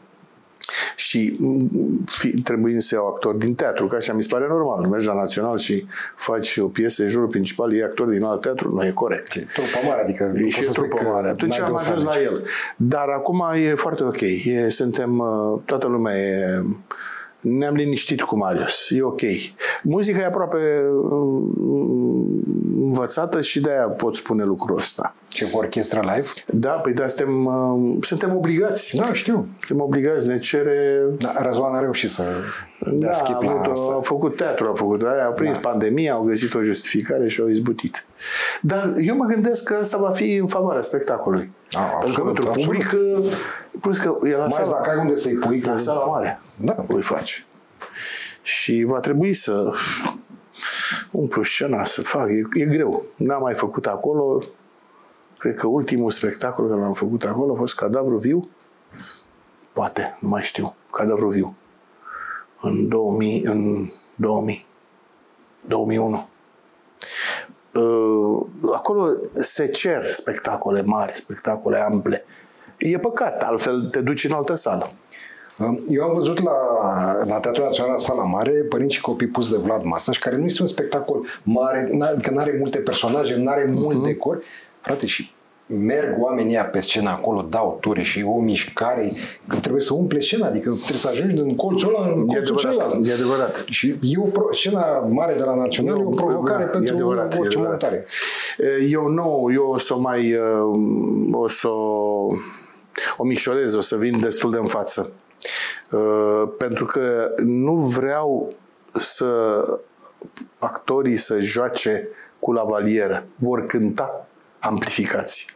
Speaker 2: și mm, fi, trebuind să iau actor din teatru, că așa mi se pare normal. Nu mergi la național și faci o piesă în jurul principal, e actor din alt teatru, nu e corect. E
Speaker 1: trupă mare, adică
Speaker 2: e și trupă mare. Atunci am ajuns la el. Dar acum e foarte ok. E, suntem, uh, toată lumea e ne-am liniștit cu Marius. E ok. Muzica e aproape mm, învățată și de-aia pot spune lucrul ăsta.
Speaker 1: Ce cu orchestra live?
Speaker 2: Da, păi da, suntem, uh, suntem obligați.
Speaker 1: Da, știu.
Speaker 2: Suntem obligați, ne cere...
Speaker 1: Da, Răzvan a reușit să
Speaker 2: da, a, avut, asta. a făcut teatru, a făcut, da, a prins da. pandemia, au găsit o justificare și au izbutit. Dar eu mă gândesc că asta va fi în favoarea spectacolului. A, Pentru că pentru public, plus că e la
Speaker 1: Mai sala, dacă ai unde să-i pui,
Speaker 2: la sala mare.
Speaker 1: Da.
Speaker 2: Îi faci. Și va trebui să umplu scena, să fac. E, e greu. N-am mai făcut acolo. Cred că ultimul spectacol care l-am făcut acolo a fost Cadavru Viu. Poate, nu mai știu. Cadavru Viu. În 2000, în 2000. 2001. Uh, acolo se cer spectacole mari, spectacole ample. E păcat, altfel te duci în altă sală.
Speaker 1: Eu am văzut la, la Teatrul Național Sala Mare Părinți și copii pus de Vlad Masaș, care nu este un spectacol mare, că nu are multe personaje, nu are mult uh-huh. decor. Frate, și merg oamenii pe scenă acolo, dau ture și o mișcare, că trebuie să umple scena, adică trebuie să ajungi din colțul ăla în colțul
Speaker 2: e
Speaker 1: celălalt.
Speaker 2: E adevărat.
Speaker 1: Și e o, scena mare de la Național e, o provocare e pentru adevărat, orice montare.
Speaker 2: Eu nu, eu o să mai, uh, o să o mișorez, o să vin destul de în față. Uh, pentru că nu vreau să actorii să joace cu lavalieră. Vor cânta amplificați.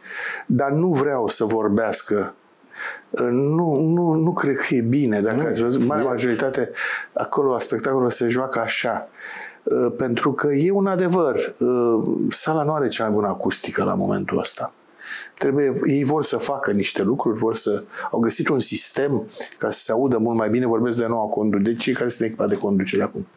Speaker 2: Dar nu vreau să vorbească uh, nu, nu, nu cred că e bine. Dacă nu, ați văzut, mai majoritate acolo la spectacol se joacă așa. Uh, pentru că e un adevăr. Sala nu are cea mai bună acustică la momentul ăsta. Trebuie, ei vor să facă niște lucruri, vor să, au găsit un sistem ca să se audă mult mai bine, vorbesc de noua conducere, de cei care sunt echipa de conducere acum.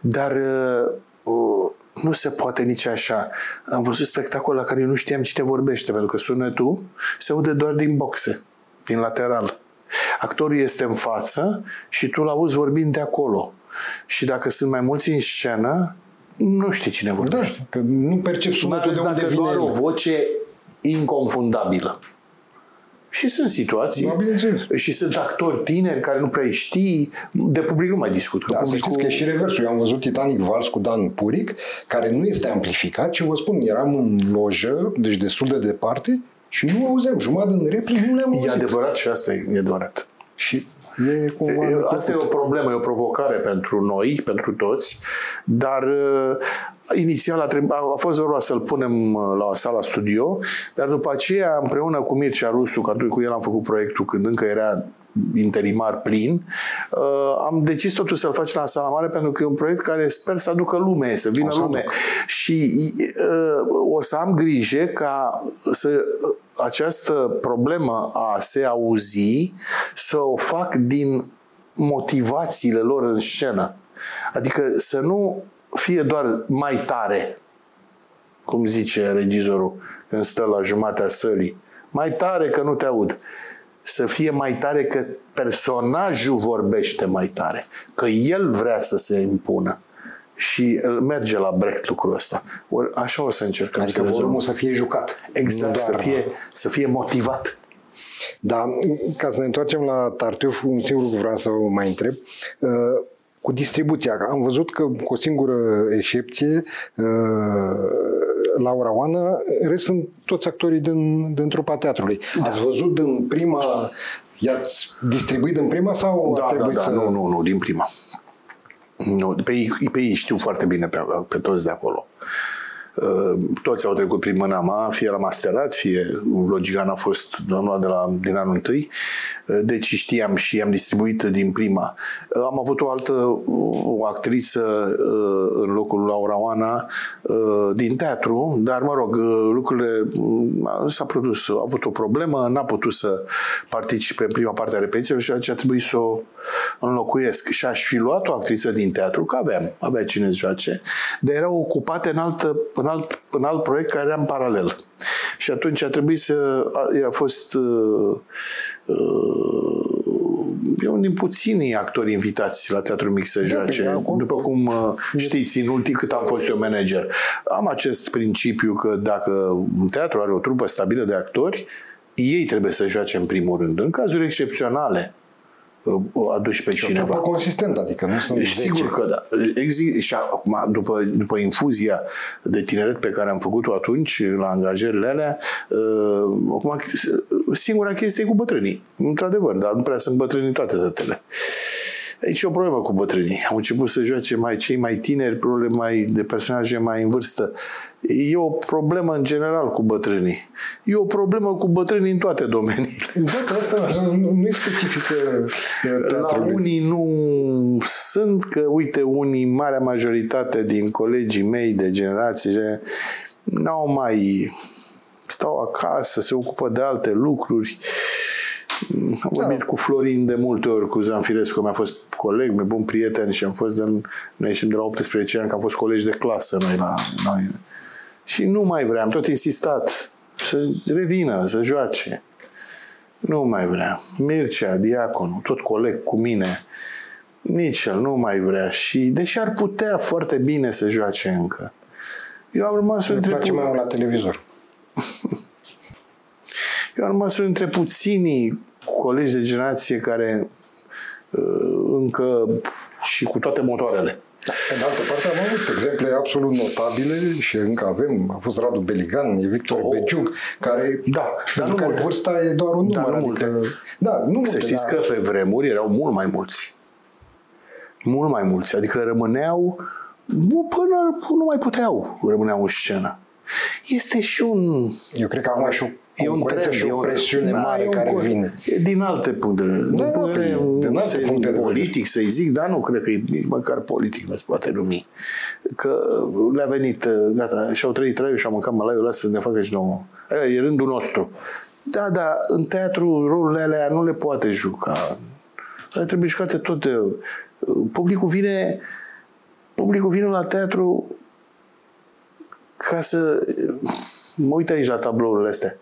Speaker 2: Dar uh, uh, nu se poate nici așa. Am văzut spectacol la care eu nu știam cine vorbește, pentru că sunetul se aude doar din boxe, din lateral. Actorul este în față și tu l-auzi vorbind de acolo. Și dacă sunt mai mulți în scenă, nu știi cine vorbește.
Speaker 1: Da, că nu percep sunetul de unde vine
Speaker 2: doar o voce inconfundabilă. Și sunt situații. Da, și sunt actori tineri care nu prea știi. De public nu mai discut.
Speaker 1: Că da, publicul... să știți că e și reversul. Eu am văzut Titanic Vals cu Dan Puric, care nu este amplificat, și vă spun, eram în lojă, deci destul de departe, și nu auzeam. Jumătate din replici nu le-am auzit.
Speaker 2: E adevărat și asta e adevărat.
Speaker 1: Și E cumva
Speaker 2: Asta e o problemă, e o provocare pentru noi, pentru toți, dar uh, inițial a, treb- a fost vorba să-l punem uh, la sala studio, dar după aceea, împreună cu Mircea Rusu, că atunci cu el am făcut proiectul când încă era interimar plin, uh, am decis totul să-l facem la sala mare pentru că e un proiect care sper să aducă lume, să vină lume. Aduc. Și uh, o să am grijă ca să această problemă a se auzi să o fac din motivațiile lor în scenă. Adică să nu fie doar mai tare, cum zice regizorul când stă la jumatea sălii. Mai tare că nu te aud să fie mai tare că personajul vorbește mai tare, că el vrea să se impună. Și merge la Brecht lucrul ăsta. Or, așa o să încercăm
Speaker 1: adică
Speaker 2: să
Speaker 1: volumul să fie jucat.
Speaker 2: Exact, doar... să, fie, să fie motivat.
Speaker 1: Da, ca să ne întoarcem la Tartuf, un singur lucru vreau să vă mai întreb. Uh, cu distribuția, am văzut că cu o singură excepție uh, Laura Oană, rest sunt toți actorii din, din trupa teatrului. Da. Ați văzut din prima, i-ați distribuit din prima sau
Speaker 2: da,
Speaker 1: a
Speaker 2: da, da,
Speaker 1: să...
Speaker 2: nu, nu, nu, din prima. Nu, pe ei, pe ei știu foarte bine pe, pe toți de acolo. Uh, toți au trecut prin mâna mea, fie la masterat, fie Logigan a fost doamna de la, din anul întâi, uh, deci știam și am distribuit din prima. Uh, am avut o altă o actriță în locul lui Laura Oana din teatru, dar mă rog, lucrurile s-a produs, a avut o problemă, n-a putut să participe în prima parte a repetițiilor și atunci a trebuit să o înlocuiesc. Și aș fi luat o actriță din teatru, că aveam, avea cine să joace, dar erau ocupate în, altă, în, alt, în alt proiect care era în paralel. Și atunci a trebuit să... A, a fost... Uh, uh, e unul din puținii actori invitați la Teatru Mic să da, joace. Da, După cum uh, știți, în ultim cât am fost eu manager, am acest principiu că dacă un teatru are o trupă stabilă de actori, ei trebuie să joace în primul rând. În cazuri excepționale, aduci pe și cineva.
Speaker 1: consistent, adică nu sunt
Speaker 2: Sigur că da. Exist, și acum, după, după infuzia de tineret pe care am făcut-o atunci, la angajările alea, uh, acum, singura chestie e cu bătrânii. Într-adevăr, dar nu prea sunt bătrânii toate datele. Aici e o problemă cu bătrânii. Au început să joace mai cei mai tineri, probleme mai, de personaje mai în vârstă. E o problemă în general cu bătrânii. E o problemă cu bătrânii în toate domeniile.
Speaker 1: Da, asta nu e specifică
Speaker 2: teatrului. La unii nu sunt, că uite, unii, marea majoritate din colegii mei de generație, n-au mai stau acasă, se ocupă de alte lucruri. Am vorbit da. cu Florin de multe ori, cu Zanfirescu, mi-a fost coleg, mi bun prieten și am fost de, noi ieșim de la 18 ani, că am fost colegi de clasă noi la noi. Și nu mai vrea, am tot insistat să revină, să joace. Nu mai vrea. Mircea, diaconul, tot coleg cu mine, nici el nu mai vrea. Și deși ar putea foarte bine să joace încă, eu am rămas
Speaker 1: între... place mai mult la televizor. (laughs)
Speaker 2: eu am rămas între puținii colegi de generație care uh, încă și cu toate motoarele.
Speaker 1: Da. Pe de altă parte am avut exemple absolut notabile și încă avem. A fost Radu Beligan, e Victor oh. Begiuc, care,
Speaker 2: da, dar nu
Speaker 1: care multe. vârsta e doar un număr.
Speaker 2: Da, nu
Speaker 1: adică,
Speaker 2: multe.
Speaker 1: Da, nu
Speaker 2: Să știți da. că pe vremuri erau mult mai mulți. Mult mai mulți. Adică rămâneau până nu mai puteau rămâneau în scenă. Este și un...
Speaker 1: Eu cred că am și o e un trend, și o presiune da, mare care un, vine.
Speaker 2: Din alte puncte de vedere. Da, din, din, din alte puncte politic, să-i zic, dar nu cred că e nici măcar politic nu se poate numi. Că le-a venit, gata, și-au trăit trăiul și-au mâncat mălaiul ăla să ne facă și nouă. E rândul nostru. Da, da, în teatru rolurile alea nu le poate juca. Le trebuie jucate toate. Publicul vine publicul vine la teatru ca să... Mă uit aici la tablourile astea.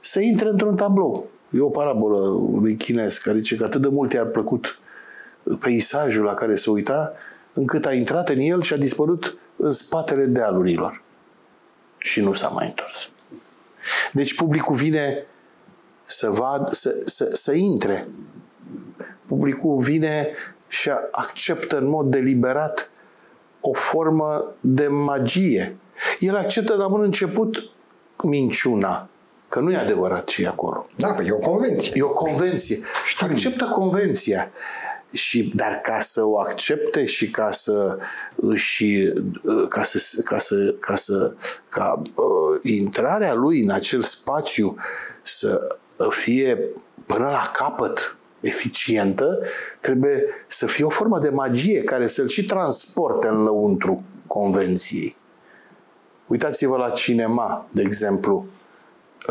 Speaker 2: Să intre într-un tablou. E o parabolă lui chinez care zice că atât de mult i-a plăcut peisajul la care se uita, încât a intrat în el și a dispărut în spatele dealurilor. Și nu s-a mai întors. Deci publicul vine să, vad, să, să, să intre. Publicul vine și acceptă în mod deliberat o formă de magie. El acceptă la bun început minciuna, că nu e adevărat ce e acolo.
Speaker 1: Da, e o convenție.
Speaker 2: E o convenție. Știm. Acceptă convenția. Și, dar ca să o accepte și ca să și ca să ca să ca să ca uh, intrarea lui în acel spațiu să fie până la capăt eficientă, trebuie să fie o formă de magie care să-l și transporte în lăuntru convenției. Uitați-vă la cinema, de exemplu.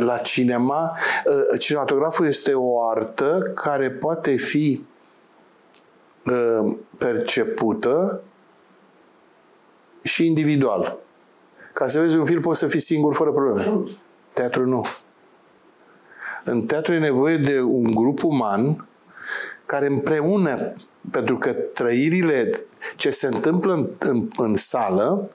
Speaker 2: La cinema, ă, cinematograful este o artă care poate fi ă, percepută și individual. Ca să vezi un film poți să fii singur fără probleme. Teatru nu. În teatru e nevoie de un grup uman care împreună, pentru că trăirile, ce se întâmplă în, în, în sală,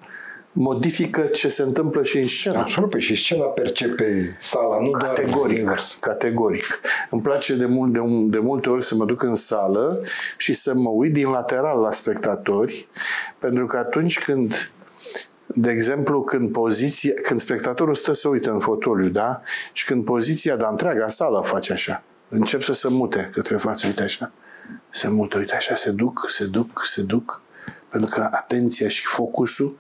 Speaker 2: modifică ce se întâmplă și în scenă.
Speaker 1: Absolut, păi și scena percepe sala, nu
Speaker 2: categoric,
Speaker 1: doar
Speaker 2: Categoric. Îmi place de, mult, de, de multe ori să mă duc în sală și să mă uit din lateral la spectatori, pentru că atunci când de exemplu, când poziția, când spectatorul stă să uită în fotoliu, da? Și când poziția, dar întreaga sală face așa încep să se mute către față, uite așa. Se mută, uite așa, se duc, se duc, se duc, pentru că atenția și focusul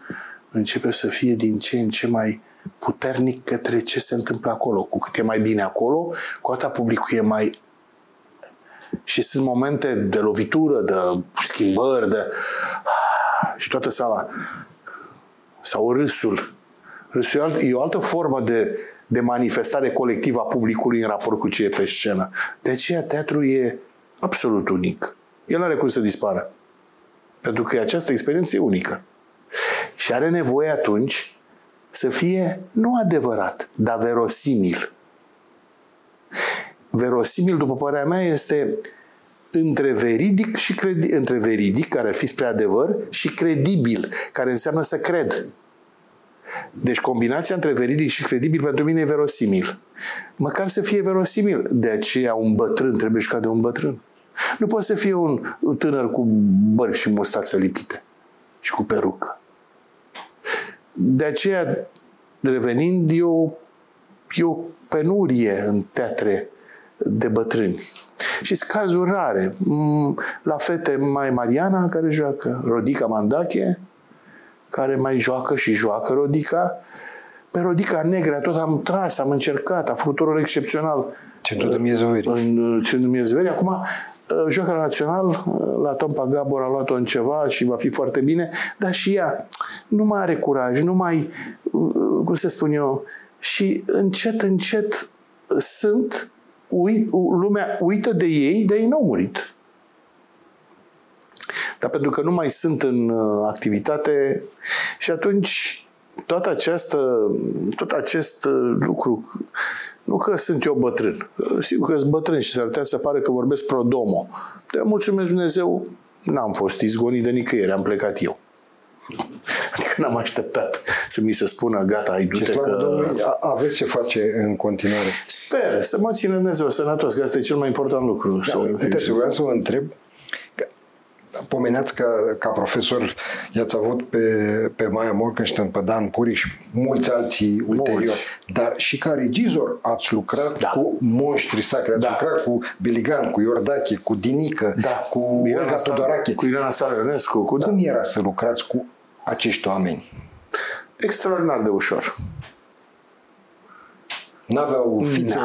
Speaker 2: începe să fie din ce în ce mai puternic către ce se întâmplă acolo. Cu cât e mai bine acolo, cu atât publicul e mai... Și sunt momente de lovitură, de schimbări, de... Și toată sala. Sau râsul. Râsul e o altă formă de de manifestare colectivă a publicului în raport cu ce e pe scenă. De aceea teatru e absolut unic. El nu are cum să dispară. Pentru că această experiență e unică. Și are nevoie atunci să fie nu adevărat, dar verosimil. Verosimil, după părerea mea, este între veridic și credi- între veridic, care ar fi spre adevăr, și credibil, care înseamnă să cred. Deci combinația între veridic și credibil pentru mine e verosimil. Măcar să fie verosimil. De aceea un bătrân trebuie jucat de un bătrân. Nu poate să fie un, tânăr cu bărbi și mustață lipite și cu perucă. De aceea, revenind, e o, e o penurie în teatre de bătrâni. Și sunt cazuri rare. Mm, la fete mai Mariana care joacă, Rodica Mandache, care mai joacă și joacă Rodica. Pe Rodica Negra tot am tras, am încercat, a făcut un rol excepțional.
Speaker 1: Centrul de Miezăveri.
Speaker 2: În Centrul de Miezăveri. Acum uh, joacă la Național, uh, la Tompa Gabor a luat-o în ceva și va fi foarte bine, dar și ea nu mai are curaj, nu mai, uh, cum să spun eu, și încet, încet sunt, uit, lumea uită de ei, de ei n-au murit. Dar pentru că nu mai sunt în activitate și atunci toată această, tot acest lucru, nu că sunt eu bătrân, sigur că sunt bătrân și s-ar putea să pare că vorbesc pro domo. Dar mulțumesc Dumnezeu, n-am fost izgonit de nicăieri, am plecat eu. Adică n-am așteptat să mi se spună, gata, ai du-te că...
Speaker 1: Domnului, aveți ce face în continuare.
Speaker 2: Sper să mă țină Dumnezeu sănătos, că asta e cel mai important lucru.
Speaker 1: Da, să uite, vreau să vă întreb, pomeneați că ca profesor i-ați avut pe, pe Maia Morgenstern, pe Dan Puriș și mulți alții ulterior. Mulți. Dar și ca regizor ați lucrat da. cu monștri sacri, ați da. lucrat cu Biligan, cu Iordache, cu Dinică, da. cu Irena Tudorache.
Speaker 2: Cu Irena Sarănescu. Cu,
Speaker 1: da. Cum era să lucrați cu acești oameni?
Speaker 2: Extraordinar de ușor.
Speaker 1: N-aveau fițe,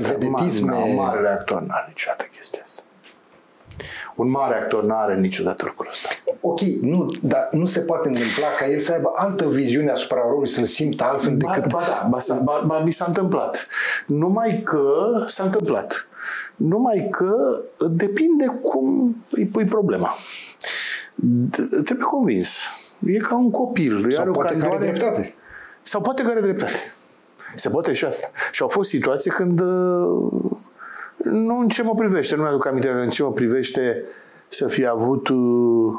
Speaker 1: vedetisme.
Speaker 2: Marele actor n-are niciodată chestia asta. Un mare actor nu are niciodată lucrul ăsta.
Speaker 1: Ok, nu, dar nu se poate întâmpla ca el să aibă altă viziune asupra rolului, să-l simtă altfel
Speaker 2: ba,
Speaker 1: decât...
Speaker 2: Ba, da, ba, ba, ba, mi s-a întâmplat. Numai că s-a întâmplat. Numai că depinde cum îi pui problema. Trebuie convins. E ca un copil.
Speaker 1: Sau are poate o candoare... care dreptate.
Speaker 2: Sau poate care dreptate. Se poate și asta. Și au fost situații când nu în ce mă privește, nu mi-aduc aminte în ce mă privește să fi avut uh,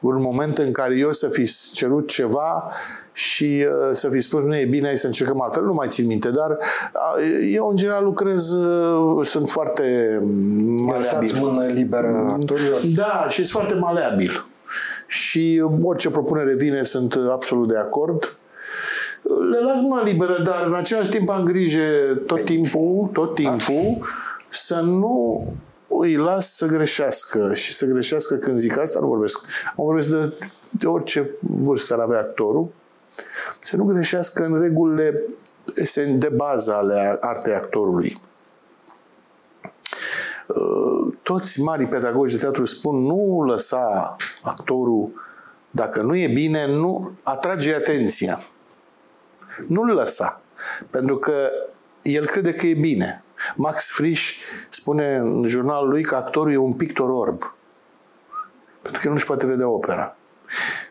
Speaker 2: un moment în care eu să fi cerut ceva și uh, să fi spus nu e bine, hai să încercăm altfel, nu mai țin minte, dar uh, eu în general lucrez, uh, sunt foarte
Speaker 1: maleabil. mână liberă actorilor?
Speaker 2: Da, și sunt foarte maleabil. Și orice propunere vine, sunt absolut de acord. Le las mână liberă, dar în același timp am grijă tot timpul, tot timpul, să nu îi las să greșească și să greșească când zic asta, nu vorbesc. Am vorbesc de, de orice vârstă ar avea actorul, să nu greșească în regulile de bază ale artei actorului. Uh, toți mari pedagogi de teatru spun nu lăsa actorul, dacă nu e bine, nu atrage atenția. Nu-l lăsa. Pentru că el crede că e bine. Max Frisch spune în jurnalul lui că actorul e un pictor orb. Pentru că el nu-și poate vedea opera.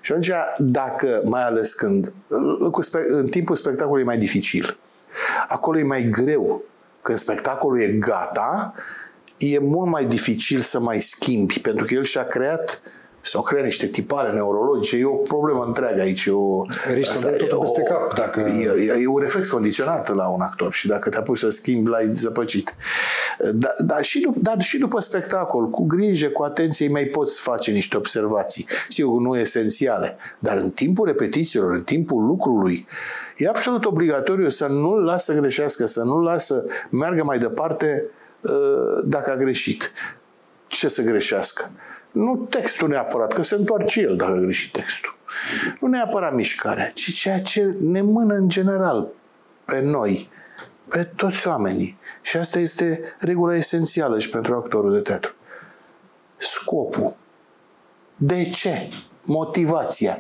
Speaker 2: Și atunci, dacă, mai ales când, în timpul spectacolului e mai dificil, acolo e mai greu. Când spectacolul e gata, e mult mai dificil să mai schimbi, pentru că el și-a creat sau creat niște tipare neurologice, e o problemă întreagă aici. E o,
Speaker 1: Risc asta, e, o, cap, dacă...
Speaker 2: e, e, un reflex condiționat la un actor și dacă te-a pus să schimbi, l-ai zăpăcit. Dar da, și, dup- dar și după spectacol, cu grijă, cu atenție, mai poți face niște observații. Sigur, nu esențiale, dar în timpul repetițiilor, în timpul lucrului, e absolut obligatoriu să nu-l lasă greșească, să nu-l lasă meargă mai departe uh, dacă a greșit. Ce să greșească? Nu textul neapărat, că se întoarce el dacă a greșit textul. Nu neapărat mișcarea, ci ceea ce ne mână în general pe noi, pe toți oamenii. Și asta este regula esențială și pentru actorul de teatru. Scopul. De ce? Motivația.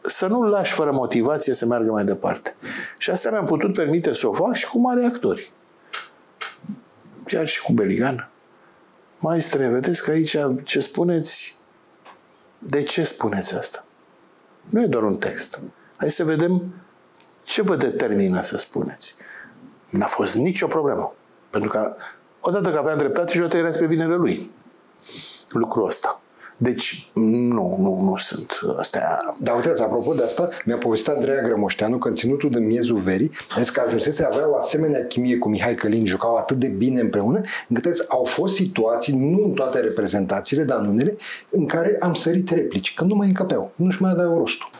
Speaker 2: Să nu-l lași fără motivație să meargă mai departe. Și asta mi-am putut permite să o fac și cu mari actori. Chiar și cu Beligan. Maestre, vedeți că aici ce spuneți, de ce spuneți asta? Nu e doar un text. Hai să vedem ce vă determină să spuneți. N-a fost nicio problemă. Pentru că odată că aveam dreptate și odată era spre binele lui. Lucrul ăsta. Deci, nu, nu, nu sunt astea.
Speaker 1: Dar uitați, apropo de asta, mi-a povestit Andreea Grămoșteanu că în ținutul de miezul verii, a zis că ajunsese avea o asemenea chimie cu Mihai Călin, jucau atât de bine împreună, încât au fost situații, nu în toate reprezentațiile, dar în unele, în care am sărit replici, că nu mai încăpeau, nu-și mai aveau rostul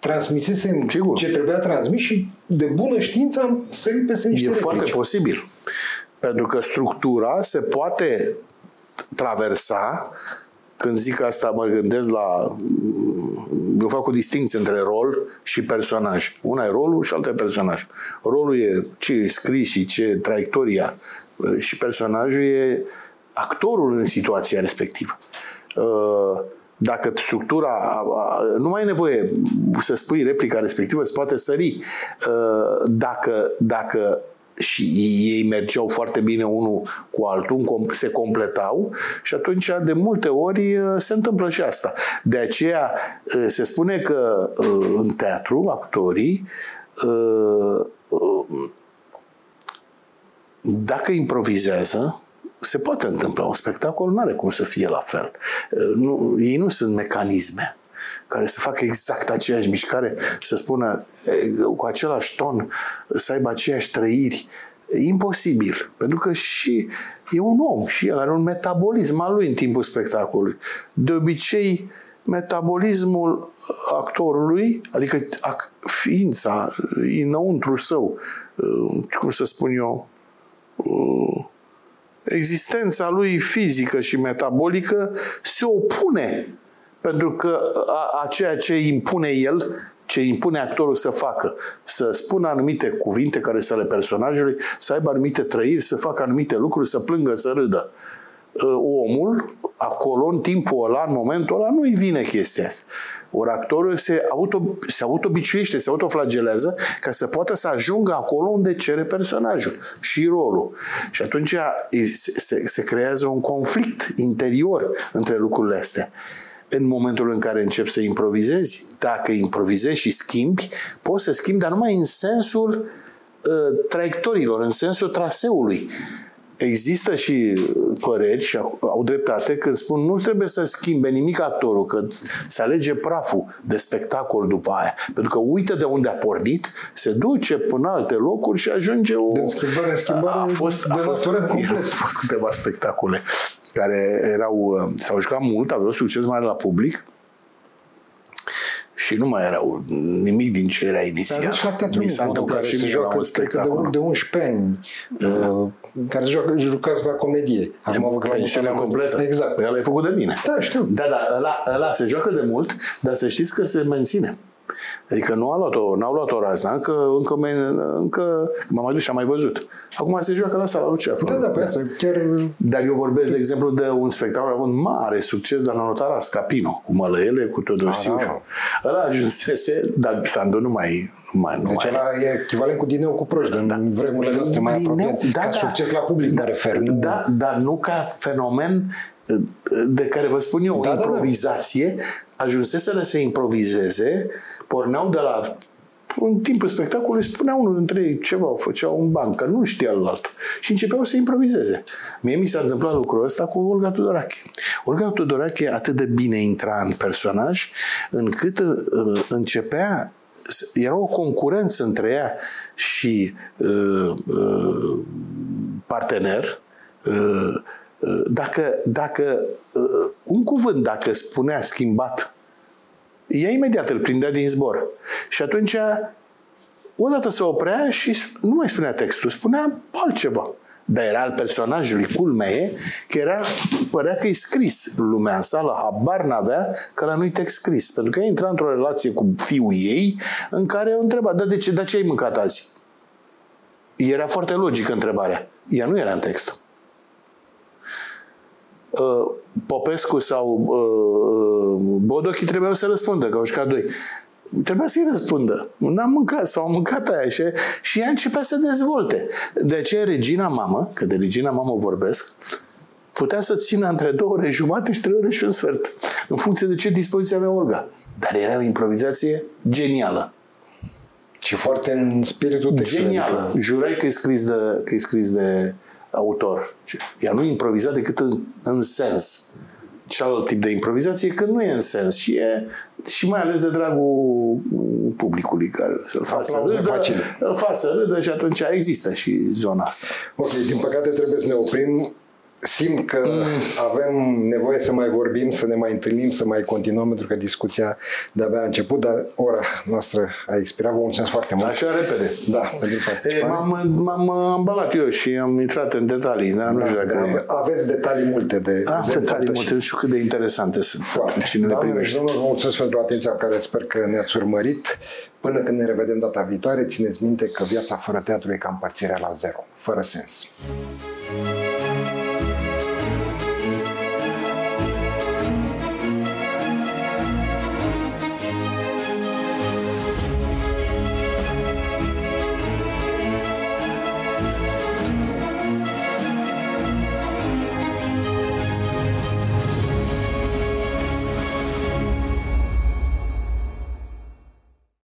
Speaker 1: transmisesem Sigur. ce trebuia transmis și de bună știință am sărit peste niște
Speaker 2: E
Speaker 1: replici.
Speaker 2: foarte posibil. Pentru că structura se poate traversa când zic asta, mă gândesc la... Eu fac o distinție între rol și personaj. Una e rolul și alta e personaj. Rolul e ce e scris și ce traiectoria și personajul e actorul în situația respectivă. Dacă structura, nu mai e nevoie să spui replica respectivă, se poate sări. Dacă, dacă și ei mergeau foarte bine unul cu altul, se completau și atunci de multe ori uh, se întâmplă și asta. De aceea uh, se spune că uh, în teatru actorii dacă improvizează, se poate întâmpla. Un spectacol nu are cum să fie la fel. Nu, ei nu sunt mecanisme care să facă exact aceeași mișcare, să spună cu același ton, să aibă aceeași trăiri. Imposibil. Pentru că și e un om și el are un metabolism al lui în timpul spectacolului. De obicei, metabolismul actorului, adică ființa înăuntru său, cum să spun eu, existența lui fizică și metabolică se opune pentru că a, a ceea ce impune el, ce impune actorul să facă, să spună anumite cuvinte care să le personajului, să aibă anumite trăiri, să facă anumite lucruri, să plângă, să râdă. Ă, omul, acolo, în timpul ăla, în momentul ăla, nu-i vine chestia asta. Ori actorul se, auto, se autobiciuiește, se autoflagelează ca să poată să ajungă acolo unde cere personajul și rolul. Și atunci se, se, se creează un conflict interior între lucrurile astea în momentul în care începi să improvizezi, dacă improvizezi și schimbi, poți să schimbi, dar numai în sensul uh, traiectoriilor, în sensul traseului. Există și păreri și au dreptate când spun nu trebuie să schimbe nimic actorul, că se alege praful de spectacol după aia. Pentru că uită de unde a pornit, se duce până alte locuri și ajunge o...
Speaker 1: De schimbare în schimbare
Speaker 2: a fost, a fost, (laughs) a fost câteva spectacole care erau, uh, s-au jucat mult, aveau succes mare la public și nu mai erau nimic din ce era inițial. Dar
Speaker 1: la teatru Mi s-a întâmplat și mie la un spectacol. De, de 11 ani, da. uh, care joacă, jucați la comedie.
Speaker 2: Acum vă pensiunea completă.
Speaker 1: Exact.
Speaker 2: Păi ăla e făcut de mine.
Speaker 1: Da, știu.
Speaker 2: Da, da, ăla, ăla se joacă de mult, dar să știți că se menține. Adică nu a luat-o, n-au luat-o razna, încă, încă, încă m-am mai dus și am mai văzut. Acum se joacă la sala lui Ceafă.
Speaker 1: Da, da, pe da. asta chiar...
Speaker 2: Dar eu vorbesc, de exemplu, de un spectacol avut mare succes la notara Scapino, cu Mălăele, cu Todosiu. Ah, da. Ăla ajunsese, dar Sandu nu mai... Nu mai nu
Speaker 1: deci
Speaker 2: mai...
Speaker 1: ăla e echivalent cu Dineu cu Proști, da. în vremurile noastre mai apropiate. Da, ca da, succes la public, da, mă refer.
Speaker 2: Da, dar nu ca fenomen de care vă spun eu, da, o improvizație, da, da. ajunsese să improvizeze porneau de la în timpul spectacolului spunea unul dintre ei ceva, făcea un ban, că nu știa altul. Și începeau să improvizeze. Mie mi s-a întâmplat lucrul ăsta cu Olga Tudorache. Olga Tudorache atât de bine intra în personaj, încât uh, începea era o concurență între ea și uh, uh, partener. Uh, uh, dacă, dacă uh, un cuvânt, dacă spunea schimbat ea imediat îl prindea din zbor. Și atunci, odată se oprea și nu mai spunea textul, spunea altceva. Dar era al personajului, culmea e, că era, părea că e scris lumea în sală, habar n-avea că la nu-i text scris. Pentru că ea intra într-o relație cu fiul ei în care o întreba, da, de ce, de ce ai mâncat azi? Era foarte logică întrebarea. Ea nu era în text. Uh, Popescu sau uh, Bodochi trebuiau să răspundă, că au jucat doi. Trebuia să-i răspundă. N-am mâncat sau am mâncat aia și, și ea începea să dezvolte. De aceea Regina Mamă, că de Regina Mamă vorbesc, putea să țină între două ore jumate și trei ore și un sfert, în funcție de ce dispoziție avea Olga. Dar era o improvizație genială.
Speaker 1: Și foarte în spiritul
Speaker 2: textului. Genială. Jurai că e scris de, că e scris de autor. Ea nu improviza decât în, în sens. Cealalt tip de improvizație că nu e în sens și e și mai ales de dragul publicului care îl face să râdă, facile. îl face să râdă și atunci există și zona asta.
Speaker 1: Ok, din păcate trebuie să ne oprim simt că avem nevoie să mai vorbim, să ne mai întâlnim, să mai continuăm, pentru că discuția de-abia a început, dar ora noastră a expirat. Vă mulțumesc foarte mult.
Speaker 2: Așa repede.
Speaker 1: Da, pentru
Speaker 2: E,
Speaker 1: participare.
Speaker 2: m-am, m-am ambalat eu și am intrat în detalii, dar nu știu
Speaker 1: Da,
Speaker 2: dacă...
Speaker 1: aveți detalii multe de
Speaker 2: Am
Speaker 1: de
Speaker 2: detalii
Speaker 1: împărtășit.
Speaker 2: multe, nu știu cât de interesante sunt.
Speaker 1: Foarte.
Speaker 2: Cine le
Speaker 1: Doamnelor și
Speaker 2: primește.
Speaker 1: domnilor, vă mulțumesc pentru atenția pe care sper că ne-ați urmărit. Până când ne revedem data viitoare, țineți minte că viața fără teatru e ca împărțirea la zero, fără sens.